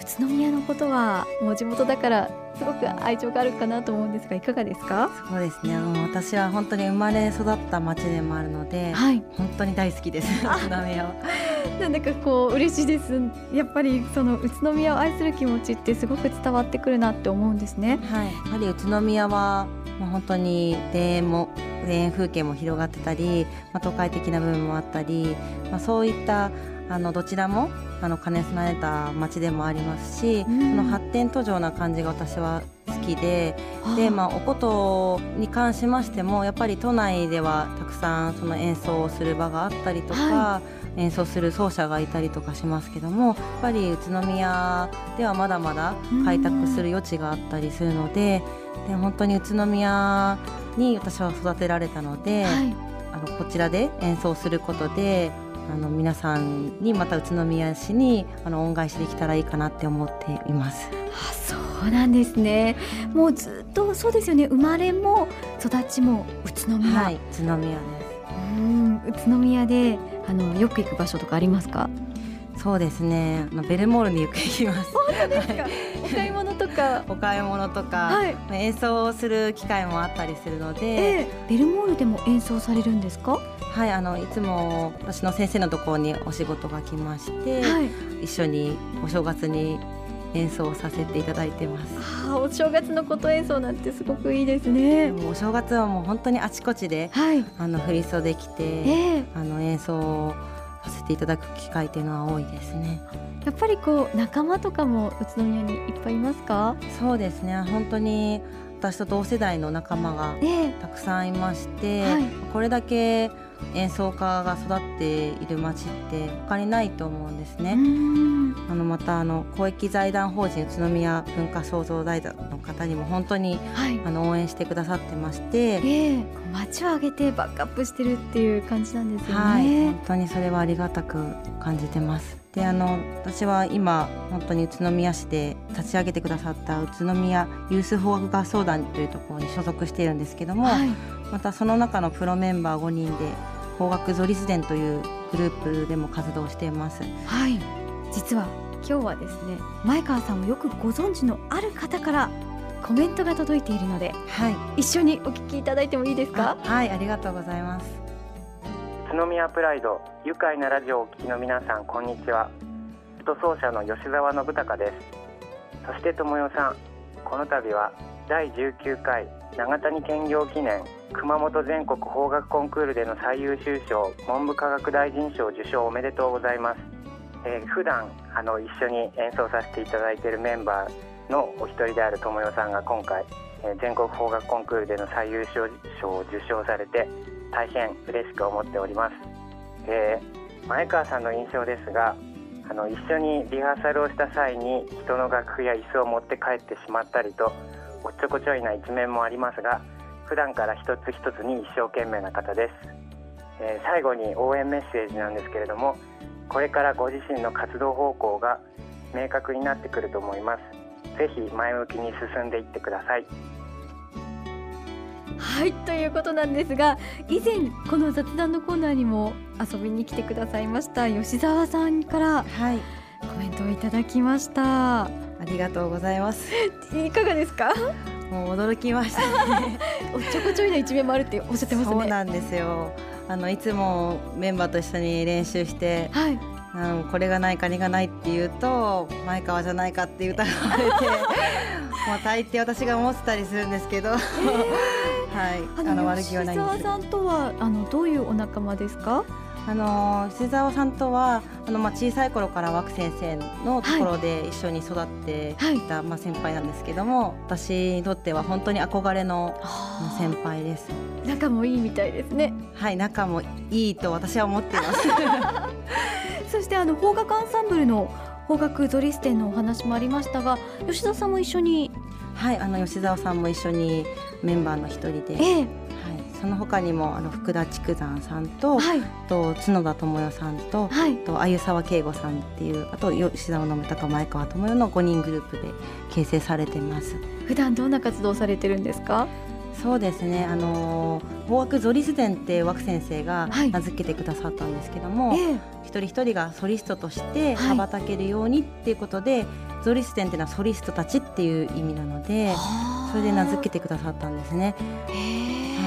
宇都宮のことはもう地元だからすごく愛情があるかなと思うんですがいかがですか？そうですね。私は本当に生まれ育った町でもあるので、はい、本当に大好きです。宇都宮はなんだかこう嬉しいです。やっぱりその宇都宮を愛する気持ちってすごく伝わってくるなって思うんですね。はい。やはり宇都宮はもう本当に田園も田園風景も広がってたり、まあ、都会的な部分もあったり、まあ、そういったあのどちらもあの兼ね備えた町でもありますし、うん、の発展途上な感じが私は好きでで、まあ、お琴に関しましてもやっぱり都内ではたくさんその演奏をする場があったりとか、はい、演奏する奏者がいたりとかしますけどもやっぱり宇都宮ではまだまだ開拓する余地があったりするのでうん、で本当に宇都宮に私は育てられたので、はい、あのこちらで演奏することであの皆さんにまた宇都宮市にあの恩返しできたらいいかなって思っています。あそうなんですね。もうずっとそうですよね。生まれも育ちも宇都宮。はい、宇都宮です。うん、宇都宮であのよく行く場所とかありますか？そうですね。あのベルモールによく行きます。本当ですか？お買い物とか？お買い物とか、はい、演奏する機会もあったりするので、えー、ベルモールでも演奏されるんですか？はいあのいつも私の先生のところにお仕事が来まして、はい、一緒にお正月に演奏させていただいてます。あお正月の琴演奏なんてすごくいいですね。お正月はもう本当にあちこちで、はい、あの振り袖着て、えー、あの演奏させていただく機会っていうのは多いですね。やっぱりこう仲間とかも宇都宮にいっぱいいますか？そうですね。本当に私と同世代の仲間がたくさんいまして、えーはい、これだけ演奏家が育っている町って他にないと思うんですね。あのまたあの公益財団法人宇都宮文化創造財団の方にも本当に、はい、あの応援してくださってまして、えー、町を挙げてバックアップしてるっていう感じなんですよね。はい、本当にそれはありがたく感じてます。であの私は今本当に宇都宮市で立ち上げてくださった宇都宮ユース法学合奏団というところに所属しているんですけども、はい、またその中のプロメンバー5人で法学ゾリスデンというグループでも活動しています。はい。実は今日はですね前川さんをよくご存知のある方からコメントが届いているので、はい、一緒にお聞きいただいてもいいですか？はいありがとうございます。宇都宮プライド愉快なラジオをお聞きの皆さんこんにちは。人奏者の吉澤信孝ですそして友代さんこの度は第19回長谷兼業記念熊本全国邦楽コンクールでの最優秀賞文部科学大臣賞受賞おめでとうございます、えー、普段あの一緒に演奏させていただいているメンバーのお一人である友代さんが今回、えー、全国邦楽コンクールでの最優秀賞を受賞されて大変嬉しく思っております、えー、前川さんの印象ですがあの一緒にリハーサルをした際に人の楽譜や椅子を持って帰ってしまったりとおっちょこちょいな一面もありますが普段から一つ一つに一生懸命な方です、えー、最後に応援メッセージなんですけれどもこれからご自身の活動方向が明確になってくると思います。ぜひ前向きに進んでいってください。はいということなんですが以前この雑談のコーナーにも遊びに来てくださいました吉澤さんから、はい、コメントをいただきましたありがとうございます。いかがですか？もう驚きましたね。おっちょこちょいな一面もあるっておっしゃってますね。そうなんですよ。あのいつもメンバーと一緒に練習して、はい、あのこれがないかにがないって言うと前川じゃないかって疑われて もう大抵私が思ってたりするんですけど、はい。あの悪気はないんです吉沢さんとはあのどういうお仲間ですか？あの吉沢さんとはあの、まあ、小さい頃から枠先生のところで一緒に育っていた、はい、まあ、先輩なんですけども私にとっては本当に憧れの先輩です。仲もいいみたいですね。はい仲もいいと私は思っています。そしてあの邦楽アンサンブルの邦楽ゾリステンのお話もありましたが吉田さんも一緒にはいあの吉澤さんも一緒にメンバーの一人で、ええその他にもあの福田筑山さんと、はい、と角田智代さんと、はい、と鮎沢慶吾さんっていうあと吉沢信孝前川智代の5人グループで形成されています。普段どんな活動されてるんですか？そうですね。あの法学ゾリス伝って枠先生が名付けてくださったんですけども、はい、一人一人がソリストとして羽ばたけるようにっていうことで、はい、ゾリス伝っていうのはソリストたちっていう意味なのでそれで名付けてくださったんですね。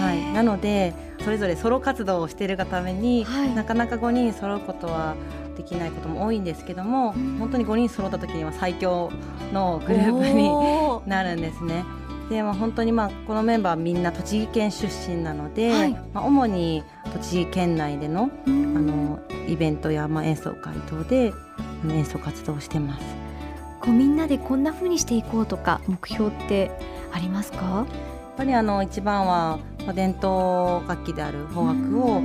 はい、なのでそれぞれソロ活動をしているがために、はい、なかなか5人揃うことはできないことも多いんですけども、うん、本当に5人揃った時には最強のグループに なるんですね。でまあ、本当にまあこのメンバーはみんな栃木県出身なので、はい、まあ、主に栃木県内での,、あのイベントやまあ演奏会等で演奏活動をしてますこうみんなでこんなふうにしていこうとか目標ってありますか？やっぱりあの一番は伝統楽器である邦楽を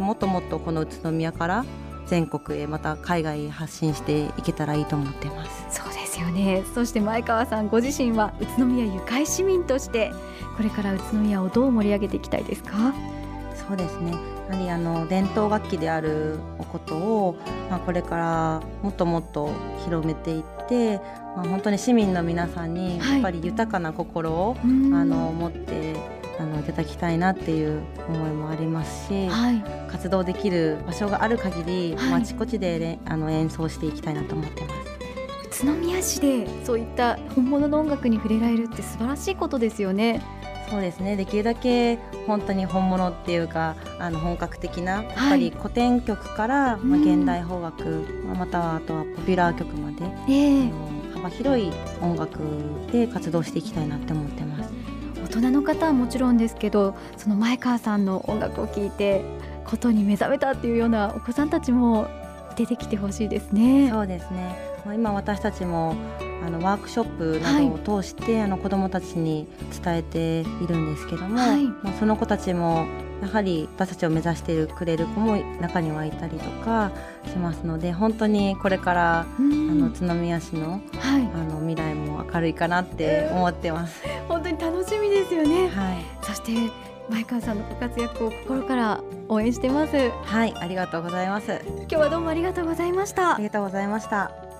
もっともっとこの宇都宮から全国へまた海外へ発信していけたらいいと思ってます。そうですよね。そして前川さんご自身は宇都宮ゆかい市民としてこれから宇都宮をどう盛り上げていきたいですか？そうですね。やはりあの伝統楽器であるおことを、まあ、これからもっともっと広めていって、まあ、本当に市民の皆さんにやっぱり豊かな心を、はい、あの持ってあのいただきたいなっていう思いもありますし、はい、活動できる場所がある限り、はい、あちこちであの演奏していきたいなと思ってます。宇都宮市でそういった本物の音楽に触れられるって素晴らしいことですよね。そうですね。できるだけ本当に本物っていうかあの本格的なやっぱり古典曲から、まあ、現代邦楽、まあ、またはあとはポピュラー曲まで、えー、幅広い音楽で活動していきたいなって思ってます。大人の方はもちろんですけどその前川さんの音楽を聴いてことに目覚めたっていうようなお子さんたちも出てきてほしいですね。そうですね今私たちもあのワークショップなどを通して、はい、あの子どもたちに伝えているんですけども、はい、まあ、その子たちもやはり私たちを目指してくれる子も中にはいたりとかしますので本当にこれからあの宇都宮市の,、はい、あの未来も明るいかなって思ってます。本当に楽しみですよね、はい、そして前川さんのご活躍を心から応援してます。はい。ありがとうございます。今日はどうもありがとうございました。ありがとうございました